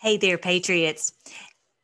Hey there, Patriots.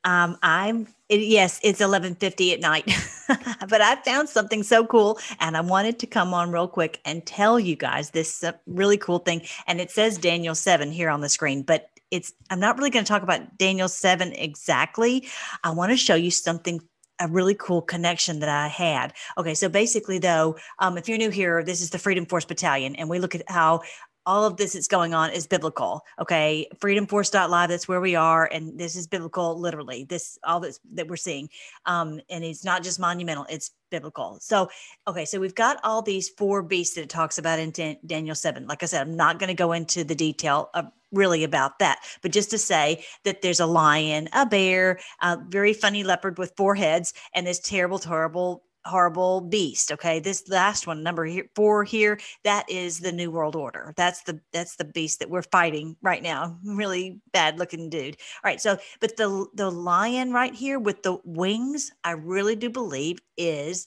Um, I'm it, yes, it's 11:50 at night, but I found something so cool, and I wanted to come on real quick and tell you guys this uh, really cool thing. And it says Daniel seven here on the screen, but it's I'm not really going to talk about Daniel seven exactly. I want to show you something a really cool connection that I had. Okay, so basically, though, um, if you're new here, this is the Freedom Force Battalion, and we look at how all of this that's going on is biblical. Okay. Freedomforce.live, that's where we are. And this is biblical, literally. This all that's that we're seeing. Um, and it's not just monumental, it's biblical. So, okay, so we've got all these four beasts that it talks about in Dan- Daniel 7. Like I said, I'm not going to go into the detail of really about that, but just to say that there's a lion, a bear, a very funny leopard with four heads, and this terrible, terrible horrible beast okay? This last one number here, four here that is the new world order. That's the that's the beast that we're fighting right now. Really bad looking dude. All right so but the the lion right here with the wings i really do believe is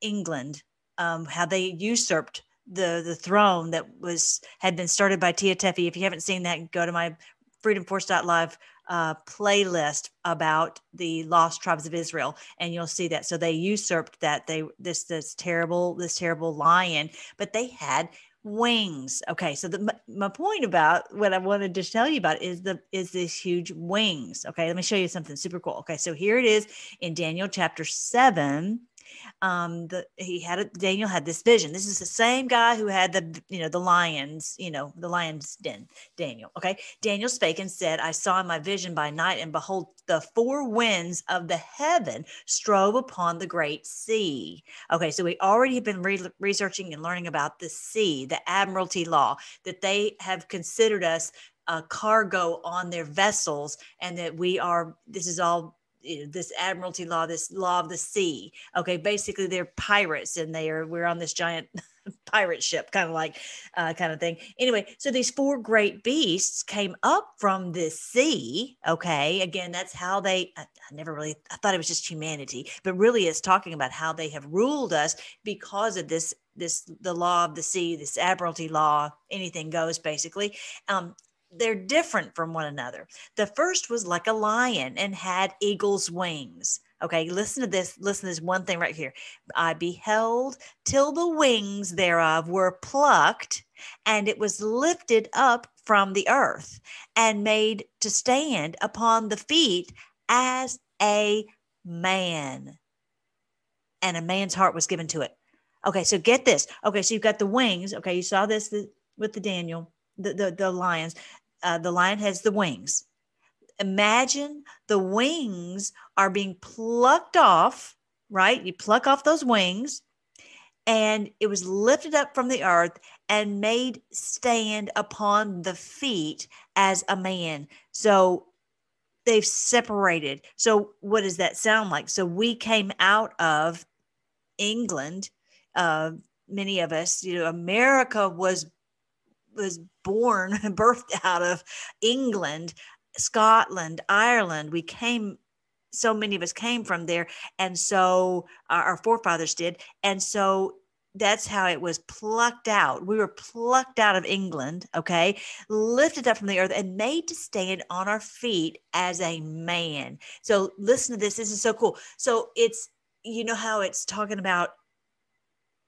england um how they usurped the the throne that was had been started by Tea Tephi. if you haven't seen that go to my freedomforce.live uh, playlist about the lost tribes of Israel, and you'll see that. So they usurped that. They this this terrible this terrible lion, but they had wings. Okay, so the, my point about what I wanted to tell you about is the is this huge wings. Okay, let me show you something super cool. Okay, so here it is in Daniel chapter seven um the he had a daniel had this vision. This is the same guy who had the you know the lions you know the lions den daniel okay? Daniel spake and said i saw in my vision by night and behold the four winds of the heaven strove upon the great sea. Okay so we already have been re- researching and learning about the sea the admiralty law that they have considered us a cargo on their vessels and that we are this is all this admiralty law, this law of the sea. Okay, basically they're pirates and they are we're on this giant pirate ship, kind of like uh, kind of thing. Anyway, so these four great beasts came up from the sea. Okay, again, that's how they. I, I never really I thought it was just humanity, but really it's talking about how they have ruled us because of this this the law of the sea, this admiralty law. Anything goes basically. Um, they're different from one another. The first was like a lion and had eagle's wings. Okay, listen to this. Listen to this one thing right here. I beheld till the wings thereof were plucked, and it was lifted up from the earth and made to stand upon the feet as a man. And a man's heart was given to it. Okay, so get this. Okay, so you've got the wings. Okay, you saw this with the Daniel the, the, the lions. Uh, the lion has the wings. Imagine the wings are being plucked off, right? You pluck off those wings, and it was lifted up from the earth and made stand upon the feet as a man. So they've separated. So what does that sound like? So we came out of England. Uh, many of us, you know, America was was born, birthed out of England, Scotland, Ireland. We came so many of us came from there and so our, forefathers did and so that's how it was plucked out. We were plucked out of England, okay, lifted up from the earth and made to stand on our feet as a man. So listen to this. This is so cool. So it's, you know, how it's talking about,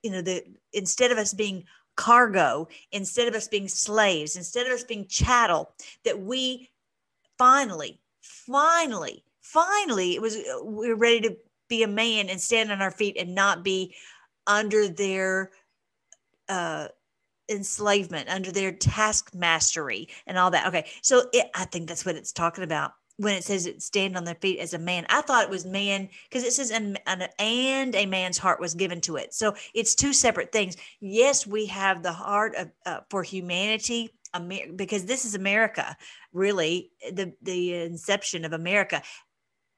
you know, the instead of us being cargo instead of us being slaves, instead of us being chattel, that we finally, finally, finally, it was we we're ready to be a man and stand on our feet and not be under their uh enslavement under their task mastery and all that. Okay so it, i think that's what it's talking about when it says it stand on their feet as a man. I thought it was man because it says and, and a man's heart was given to it. So it's two separate things. Yes we have the heart of, uh, for humanity because this is america really the the inception of america.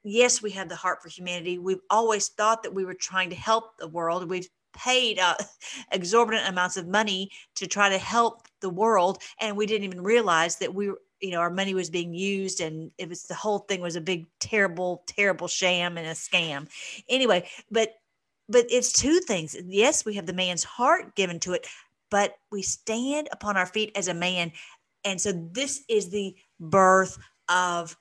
Yes we have the heart for humanity. We've always thought that we were trying to help the world. We've paid uh, exorbitant amounts of money to try to help the world and we didn't even realize that we you know our money was being used and it was the whole thing was a big terrible terrible sham and a scam. Anyway but but it's two things. Yes we have the man's heart given to it but we stand upon our feet as a man. And so this is the birth of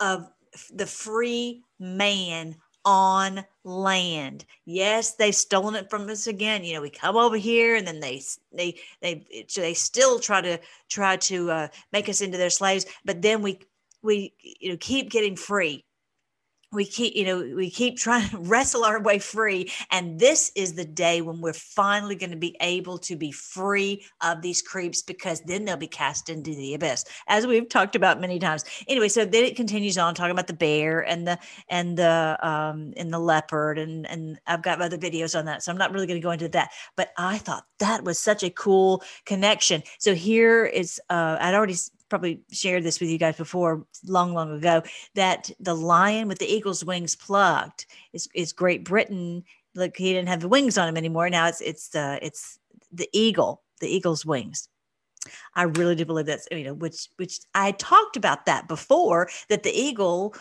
of the free man on land. Yes, they've stolen it from us again. You know, we come over here and then they they they they still try to try to uh, make us into their slaves, but then we we you know keep getting free we keep you know we keep trying to wrestle our way free and this is the day when we're finally going to be able to be free of these creeps because then they'll be cast into the abyss as we've talked about many times. Anyway so then it continues on talking about the bear and the and the um and the leopard and and i've got other videos on that so i'm not really going to go into that but i thought that was such a cool connection. So here is uh i'd already probably shared this with you guys before long long ago that the lion with the eagle's wings plucked is, is great britain. Like he didn't have the wings on him anymore. Now it's it's the it's the eagle the eagle's wings. I really do believe that's you know which which i talked about that before that the eagle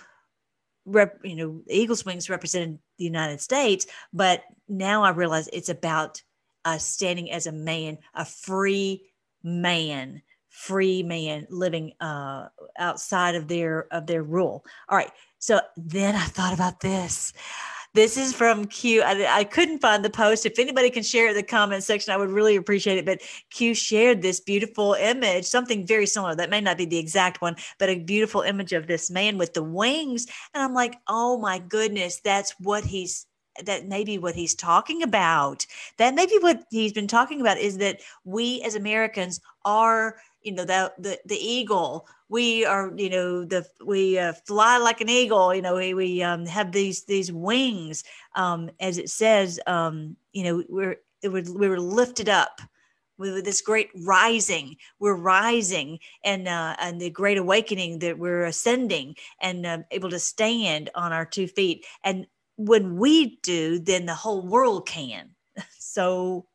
rep, you know eagle's wings represented the united states but now i realize it's about us standing as a man a free man free man living uh, outside of their of their rule. All right. So then I thought about this. This is from Q. I, I couldn't find the post. If anybody can share it in the comment section, I would really appreciate it. But Q shared this beautiful image, something very similar. That may not be the exact one, but a beautiful image of this man with the wings. And I'm like, oh my goodness, that's what he's that maybe what he's talking about that maybe what he's been talking about is that we as americans are you know the the, the eagle. We are you know the we uh, fly like an eagle you know we, we um, have these these wings um, as it says um, you know we're it would, we were lifted up with this great rising. We're rising and uh, and the great awakening that we're ascending and uh, able to stand on our two feet. And when we do then the whole world can. So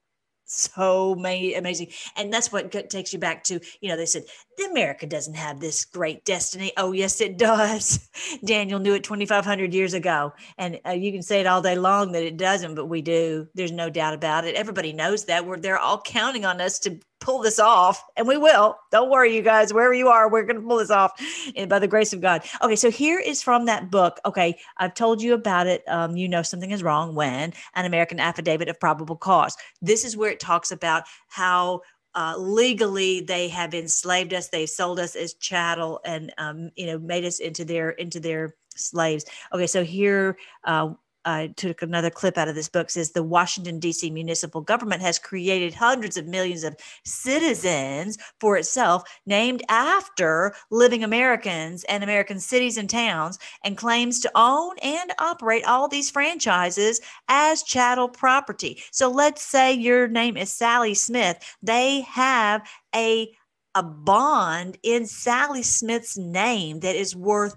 so amazing. And that's what takes you back to you know they said the america doesn't have this great destiny. Oh yes it does. Daniel knew it 2500 years ago. And uh, you can say it all day long that it doesn't but we do. There's no doubt about it. Everybody knows that. We're they're all counting on us to pull this off and we will. Don't worry you guys wherever you are we're going to pull this off and by the grace of god. Okay so here is from that book. Okay i've told you about it um, you know something is wrong when an american affidavit of probable cause. This is where it talks about how uh, legally they have enslaved us they've sold us as chattel and um, you know made us into their into their slaves. Okay so here uh, I took another clip out of this book says the Washington D.C. municipal government has created hundreds of millions of citizens for itself named after living Americans and American cities and towns and claims to own and operate all these franchises as chattel property. So let's say your name is Sally Smith. They have a a bond in Sally Smith's name that is worth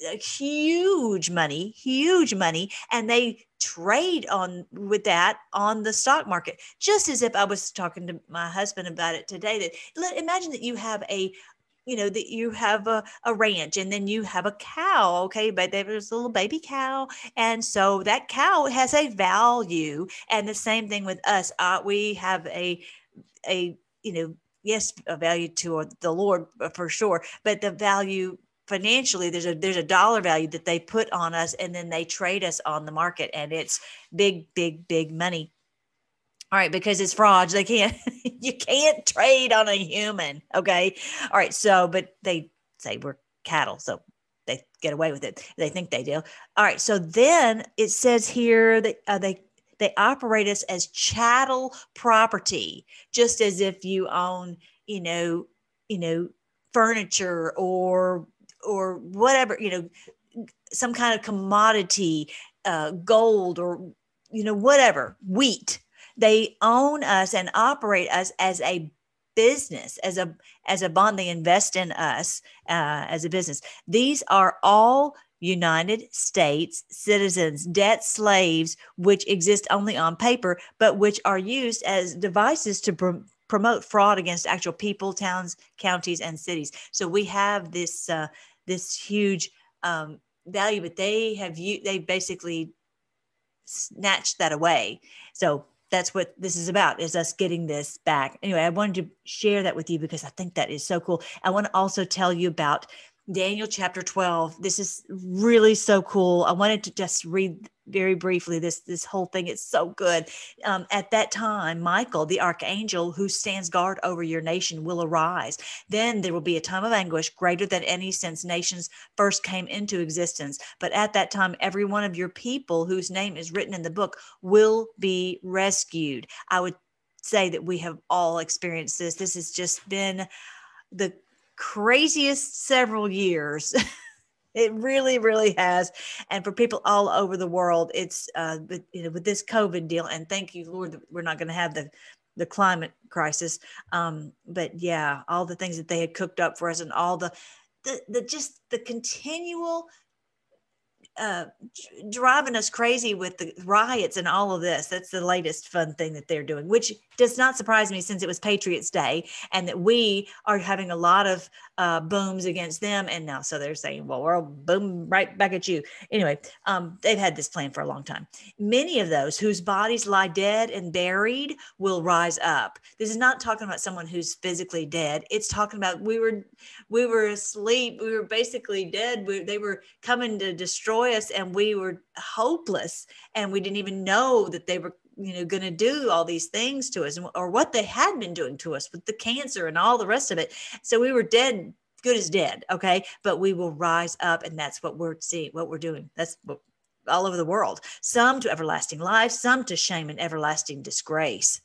huge money, huge money, and they trade on with that on the stock market. Just as if I was talking to my husband about it today. That let, imagine that you have a you know that you have a, a ranch and then you have a cow okay but there's a little baby cow and so that cow has a value and the same thing with us uh, we have a a you know yes a value to the lord uh, for sure but the value financially there's a there's a dollar value that they put on us and then they trade us on the market and it's big big big money. All right because it's fraud they can't you can't trade on a human okay? All right so but they say we're cattle so they get away with it. They think they do. All right so then it says here that uh, they they operate us as chattel property just as if you own you know you know furniture or or whatever you know some kind of commodity uh, gold or you know whatever wheat. They own us and operate us as a business as a as a bond. They invest in us uh, as a business. These are all united states citizens debt slaves which exist only on paper but which are used as devices to pr- promote fraud against actual people towns counties and cities so we have this uh, this huge um, value, but they have you they basically snatched that away. So that's what this is about is us getting this back. Anyway, I wanted to share that with you because I think that is so cool. I want to also tell you about Daniel chapter 12. This is really so cool. I wanted to just read very briefly this this whole thing. It's so good. Um, at that time michael the archangel who stands guard over your nation will arise. Then there will be a time of anguish greater than any since nations first came into existence. But at that time every one of your people whose name is written in the book will be rescued. I would say that we have all experienced this. This has just been the craziest several years. it really, really has. And for people all over the world, it's uh, you know with this COVID deal. And thank you, Lord, that we're not going to have the the climate crisis. Um, but yeah, all the things that they had cooked up for us, and all the the, the just the continual uh, driving us crazy with the riots and all of this. That's the latest fun thing that they're doing, which does not surprise me since it was Patriots Day and that we are having a lot of uh, booms against them. And now, so they're saying, well, we'll boom right back at you. Anyway, um, they've had this plan for a long time. Many of those whose bodies lie dead and buried will rise up. This is not talking about someone who's physically dead. It's talking about we were, we were asleep. We were basically dead. We, they were coming to and we were hopeless and we didn't even know that they were you know going to do all these things to us or what they had been doing to us with the cancer and all the rest of it. So we were dead good as dead okay? But we will rise up and that's what we're seeing what we're doing. That's what all over the world. Some to everlasting life some to shame and everlasting disgrace.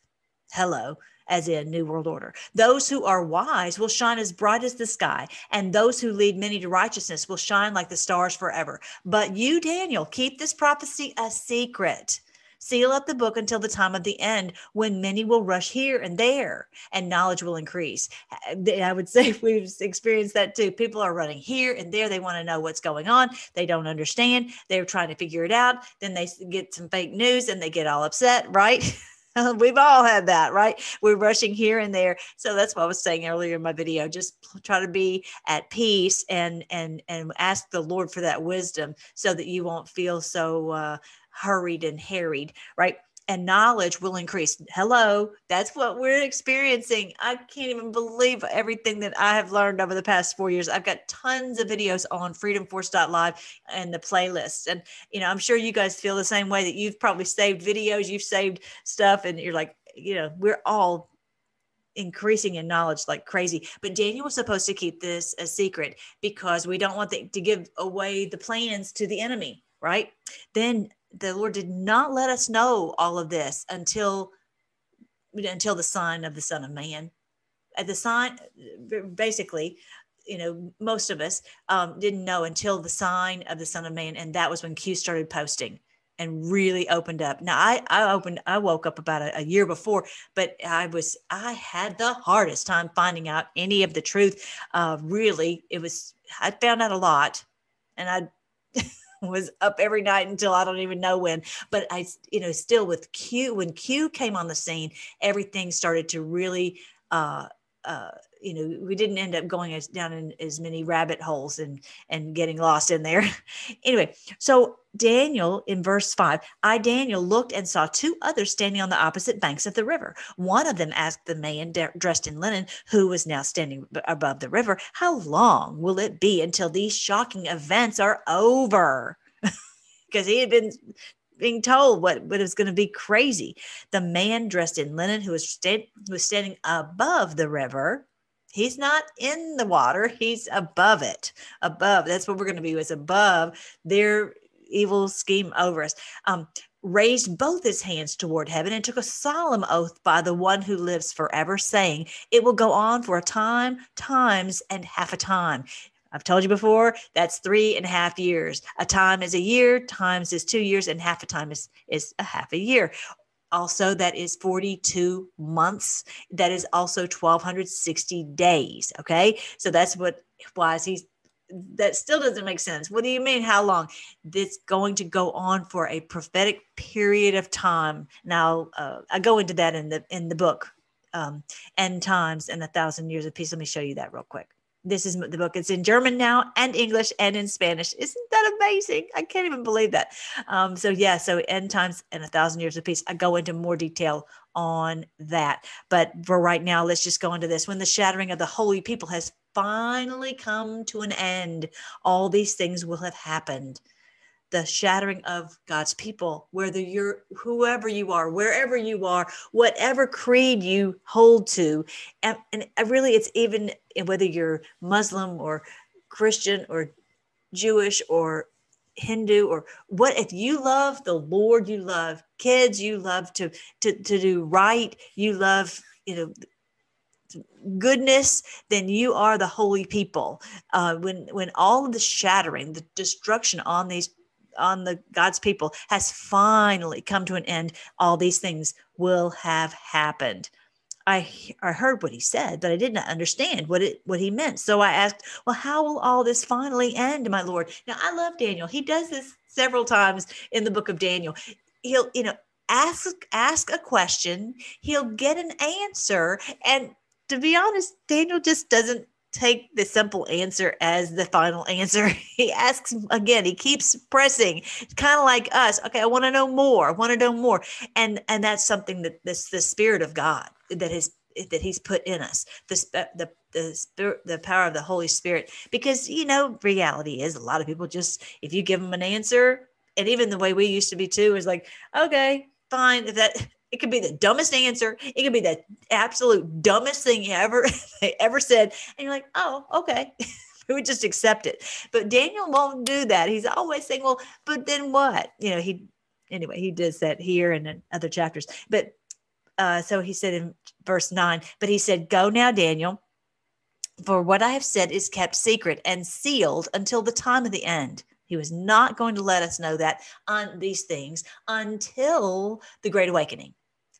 Hello as in New World Order. Those who are wise will shine as bright as the sky, and those who lead many to righteousness will shine like the stars forever. But you, Daniel, keep this prophecy a secret Seal up the book until the time of the end when many will rush here and there and knowledge will increase. I would say we've experienced that too. People are running here and there. They want to know what's going on. They don't understand. They're trying to figure it out. Then they get some fake news and they get all upset, right? We've all had that, right? We're rushing here and there. So that's what I was saying earlier in my video. Just try to be at peace and and and ask the Lord for that wisdom so that you won't feel so uh, hurried and harried, right? And knowledge will increase. Hello, that's what we're experiencing. I can't even believe everything that I have learned over the past four years. I've got tons of videos on freedomforce.live and the playlist. And, you know, I'm sure you guys feel the same way that you've probably saved videos, you've saved stuff, and you're like, you know, we're all increasing in knowledge like crazy. But Daniel was supposed to keep this a secret because we don't want the, to give away the plans to the enemy, right? Then the Lord did not let us know all of this until until the sign of the Son of Man. At the sign, basically, you know, most of us um, didn't know until the sign of the Son of Man, and that was when Q started posting and really opened up. Now, I I opened, I woke up about a, a year before, but I was I had the hardest time finding out any of the truth. Uh, really, it was I found out a lot, and I. was up every night until I don't even know when. But I, you know, still with Q, when Q came on the scene, everything started to really, uh, uh, you know, we didn't end up going as down in as many rabbit holes and and getting lost in there. anyway, so Daniel in verse 5, I, Daniel, looked and saw two others standing on the opposite banks of the river. One of them asked the man dressed in linen, who was now standing above the river, How long will it be until these shocking events are over? Because he had been being told what, what was going to be crazy. The man dressed in linen, who was, sta- who was standing above the river, He's not in the water. He's above it. Above. That's what we're going to be. Is above their evil scheme over us. Um, raised both his hands toward heaven and took a solemn oath by the one who lives forever, saying, It will go on for a time, times, and half a time. I've told you before, that's three and a half years. A time is a year, times is two years, and half a time is, is a half a year. Also, that is 42 months. That is also 1,260 days. Okay. So that's what, why is he that still doesn't make sense. What do you mean? How long? This going to go on for a prophetic period of time. Now, uh, I go into that in the in the book, um, "End Times and a Thousand Years of Peace." Let me show you that real quick. This is the book. It's in German now and English and in Spanish. Isn't that amazing? I can't even believe that. Um, so yeah, so end times and a thousand years of peace. I go into more detail on that. But for right now, let's just go into this. When the shattering of the holy people has finally come to an end, all these things will have happened the shattering of God's people, whether you're whoever you are, wherever you are, whatever creed you hold to. And, and really, it's even whether you're Muslim or Christian or Jewish or Hindu or what if you love the Lord, you love kids, you love to to to do right, you love you know goodness, then you are the holy people. Uh, when when all of the shattering, the destruction on these on the God's people has finally come to an end, all these things will have happened. I, I heard what he said, but I did not understand what it what he meant. So I asked, "Well, how will all this finally end, my Lord?" Now I love Daniel. He does this several times in the book of Daniel. He'll, you know, ask ask a question, he'll get an answer, and to be honest, Daniel just doesn't take the simple answer as the final answer. He asks again, he keeps pressing. It's kind of like us. Okay, I want to know more. I want to know more. And and that's something that this the spirit of God that that is that he's put in us. The the the spirit the power of the Holy Spirit because you know reality is a lot of people just if you give them an answer and even the way we used to be too is like okay fine if that it could be the dumbest answer. It could be the absolute dumbest thing ever ever said, and you're like, oh, okay. we would just accept it. But Daniel won't do that. He's always saying, well, but then what? You know, he anyway he does that here and in other chapters. But uh, so he said in verse nine, but he said, "Go now, Daniel." For what I have said is kept secret and sealed until the time of the end. He was not going to let us know that on these things until the Great Awakening.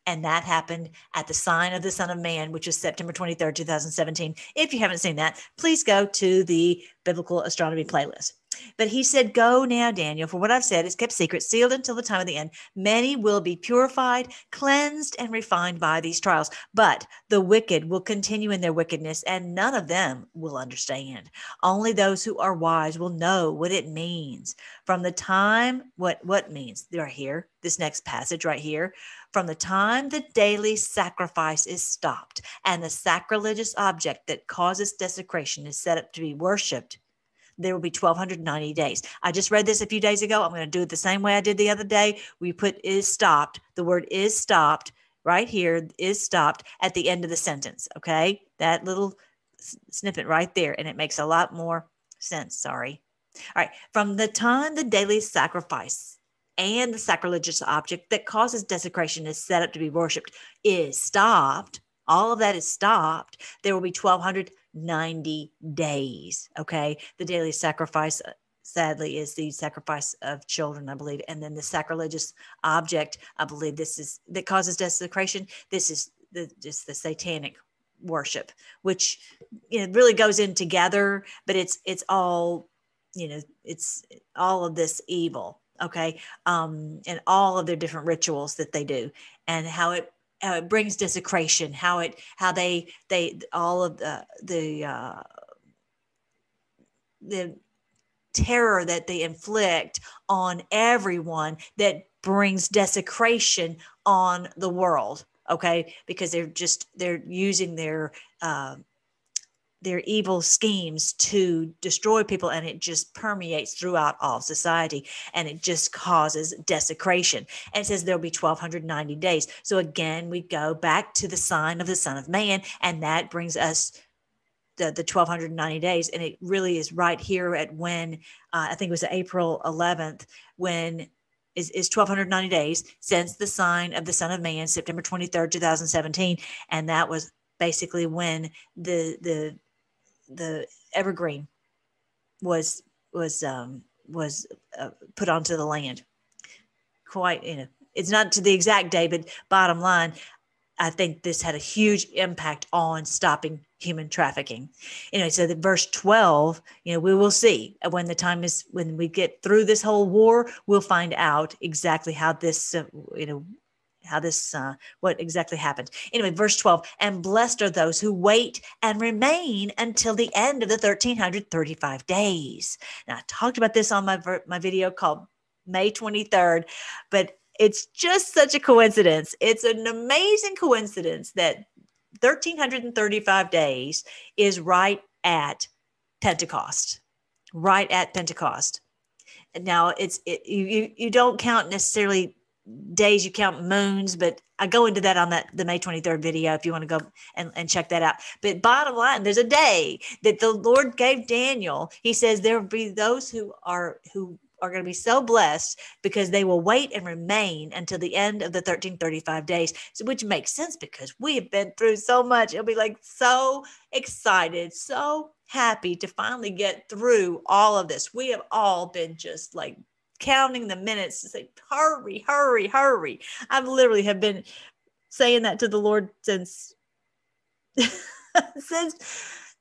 And that happened at the sign of the Son of Man, which is September 23rd, 2017. If you haven't seen that, please go to the Biblical Astronomy playlist. But he said, Go now, Daniel, for what I've said is kept secret, sealed until the time of the end. Many will be purified, cleansed, and refined by these trials. But the wicked will continue in their wickedness, and none of them will understand. Only those who are wise will know what it means. From the time, what, what means? Right here, this next passage right here. From the time the daily sacrifice is stopped and the sacrilegious object that causes desecration is set up to be worshiped there will be 1290 days. I just read this a few days ago. I'm going to do it the same way I did the other day. We put is stopped. The word is stopped right here is stopped at the end of the sentence. Okay. That little snippet right there. And it makes a lot more sense. Sorry. All right. From the time the daily sacrifice and the sacrilegious object that causes desecration is set up to be worshiped is stopped, all of that is stopped, there will be 1,290 days. Okay. The daily sacrifice, uh, sadly, is the sacrifice of children, I believe. And then the sacrilegious object, I believe this is that causes desecration. This is the just the satanic worship, which you know really goes in together, but it's it's all, you know, it's all of this evil okay um and all of their different rituals that they do and how it it brings desecration, how it how they they all of the the uh, the terror that they inflict on everyone that brings desecration on the world okay? Because they're just they're using their uh, their evil schemes to destroy people and it just permeates throughout all society and it just causes desecration. And it says there'll be 1290 days. So again we go back to the sign of the son of man and that brings us the, the 1290 days. And it really is right here at when uh, i think it was april 11th when is, is 1290 days since the sign of the son of man september 23rd 2017 and that was basically when the the the evergreen was was um, was uh, put onto the land. Quite, you know, it's not to the exact day, but bottom line, I think this had a huge impact on stopping human trafficking. You know, so the verse 12, you know, we will see when the time is when we get through this whole war, we'll find out exactly how this, uh, you know, how this uh, what exactly happened. Anyway verse 12 and blessed are those who wait and remain until the end of the 1335 days. Now i talked about this on my my video called may 23rd but it's just such a coincidence. It's an amazing coincidence that 1335 days is right at pentecost right at pentecost. Now it's it, you you don't count necessarily days you count moons but i go into that on that the may 23rd video if you want to go and, and check that out. But bottom line there's a day that the lord gave daniel. He says there will be those who are who are going to be so blessed because they will wait and remain until the end of the 1335 days so which makes sense because we have been through so much. It'll be like so excited so happy to finally get through all of this. We have all been just like counting the minutes to say, hurry, hurry, hurry. I've literally have been saying that to the Lord since since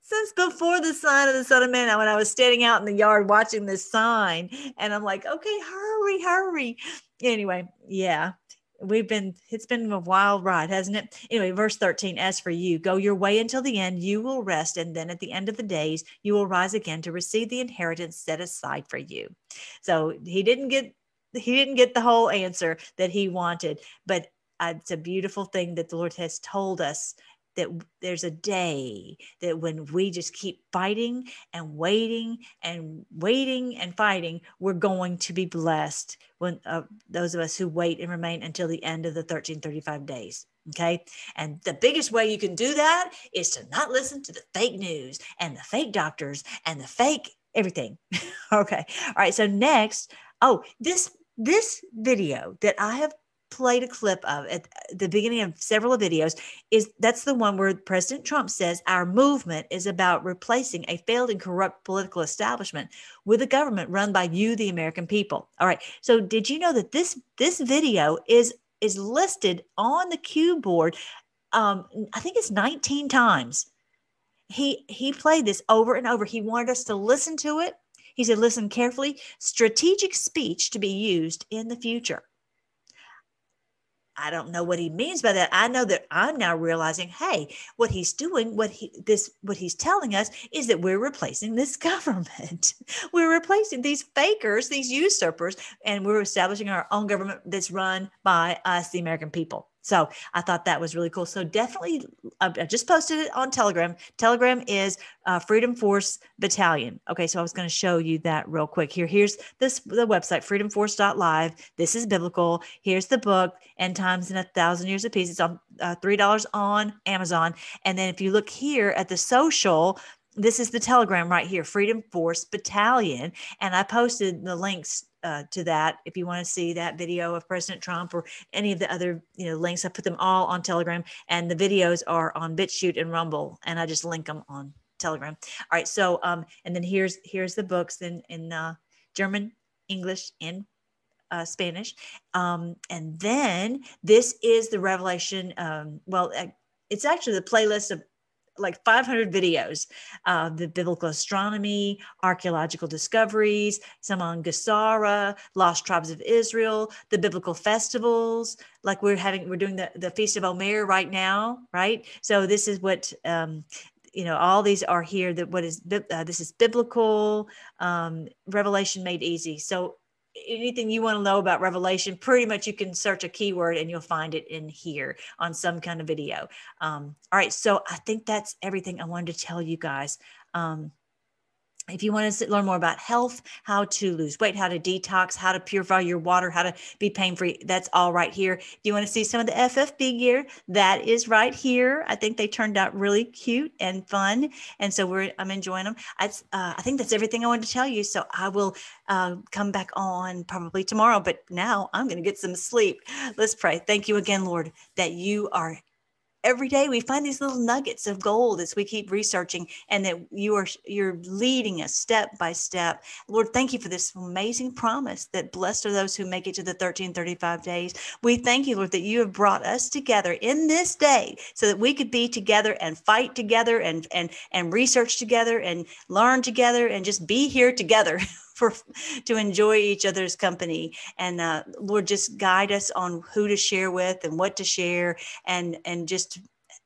since before the sign of the Son of Man. When I was standing out in the yard watching this sign, and I'm like, okay, hurry, hurry. Anyway, yeah we've been it's been a wild ride hasn't it? Anyway verse 13 as for you go your way until the end. You will rest and then at the end of the days you will rise again to receive the inheritance set aside for you. So he didn't get he didn't get the whole answer that he wanted but uh, it's a beautiful thing that the lord has told us that there's a day that when we just keep fighting and waiting and waiting and fighting, we're going to be blessed when uh, those of us who wait and remain until the end of the 1335 days. Okay. And the biggest way you can do that is to not listen to the fake news and the fake doctors and the fake everything. okay. All right. So next, oh, this this video that I have played a clip of at the beginning of several videos is that's the one where President Trump says our movement is about replacing a failed and corrupt political establishment with a government run by you the American people. All right. So did you know that this this video is is listed on the Q board um I think it's 19 times. He he played this over and over. He wanted us to listen to it. He said listen carefully, strategic speech to be used in the future. I don't know what he means by that. I know that I'm now realizing, hey, what he's doing, what he this what he's telling us is that we're replacing this government. we're replacing these fakers, these usurpers, and we're establishing our own government that's run by us, the American people. So I thought that was really cool. So definitely, I just posted it on Telegram. Telegram is uh, Freedom Force Battalion. Okay, so I was going to show you that real quick. Here, here's this the website freedomforce.live. This is biblical. Here's the book, End Times in a Thousand Years of Peace. It's on uh, three dollars on Amazon. And then if you look here at the social, this is the telegram right here freedom force battalion and i posted the links uh, to that if you want to see that video of president trump or any of the other you know links i put them all on telegram and the videos are on bitchute and rumble and i just link them on telegram all right so um and then here's here's the books in in uh, german english and uh, Spanish. Um, and then this is the Revelation. Um, well, uh, it's actually the playlist of like 500 videos of the biblical astronomy, archaeological discoveries, some on Gesara, lost tribes of Israel, the biblical festivals. Like we're having, we're doing the, the Feast of Omer right now, right? So this is what, um, you know, all these are here that what is, uh, this is biblical, um, revelation made easy. So anything you want to know about revelation pretty much you can search a keyword and you'll find it in here on some kind of video. Um, all right so i think that's everything i wanted to tell you guys. Um, if you want to learn more about health, how to lose weight, how to detox, how to purify your water, how to be pain free, that's all right here. If you want to see some of the FFB gear, that is right here. I think they turned out really cute and fun, and so we're I'm enjoying them. I uh, I think that's everything I wanted to tell you. So I will uh, come back on probably tomorrow, but now I'm going to get some sleep. Let's pray. Thank you again, Lord, that you are every day we find these little nuggets of gold as we keep researching and that you are you're leading us step by step. Lord thank you for this amazing promise that blessed are those who make it to the 1335 days. We thank you lord that you have brought us together in this day so that we could be together and fight together and and and research together and learn together and just be here together for to enjoy each other's company. And uh, lord just guide us on who to share with and what to share and and just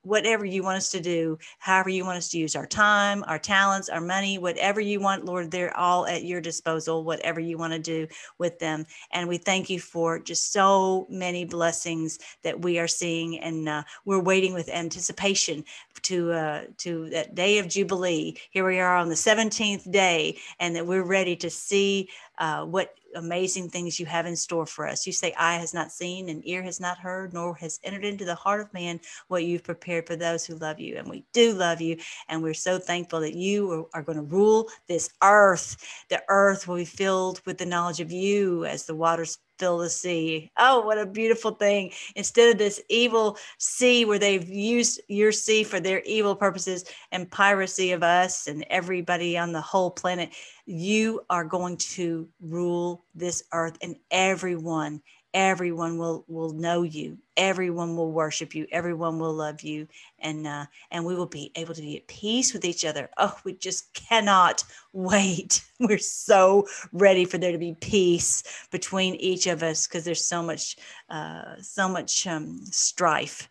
whatever you want us to do, however you want us to use our time, our talents, our money, whatever you want, Lord, they're all at your disposal, whatever you want to do with them. And we thank you for just so many blessings that we are seeing. And uh, we're waiting with anticipation to uh, to that day of Jubilee. Here we are on the 17th day, and that we're ready to see uh, what amazing things you have in store for us. You say, Eye has not seen, and ear has not heard, nor has entered into the heart of man what you've prepared for those who love you. And we do love you. And we're so thankful that you are, going to rule this earth. The earth will be filled with the knowledge of you as the waters fill the sea. Oh, what a beautiful thing. Instead of this evil sea where they've used your sea for their evil purposes and piracy of us and everybody on the whole planet, you are going to rule this earth and everyone everyone will will know you. Everyone will worship you. Everyone will love you. And uh, and we will be able to be at peace with each other. Oh we just cannot wait. We're so ready for there to be peace between each of us because there's so much uh, so much um, strife.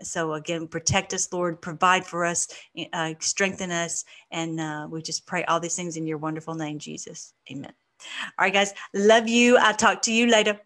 So again protect us lord. Provide for us uh, strengthen us. And uh, we just pray all these things in your wonderful name jesus. Amen. All right guys. Love you. I'll talk to you later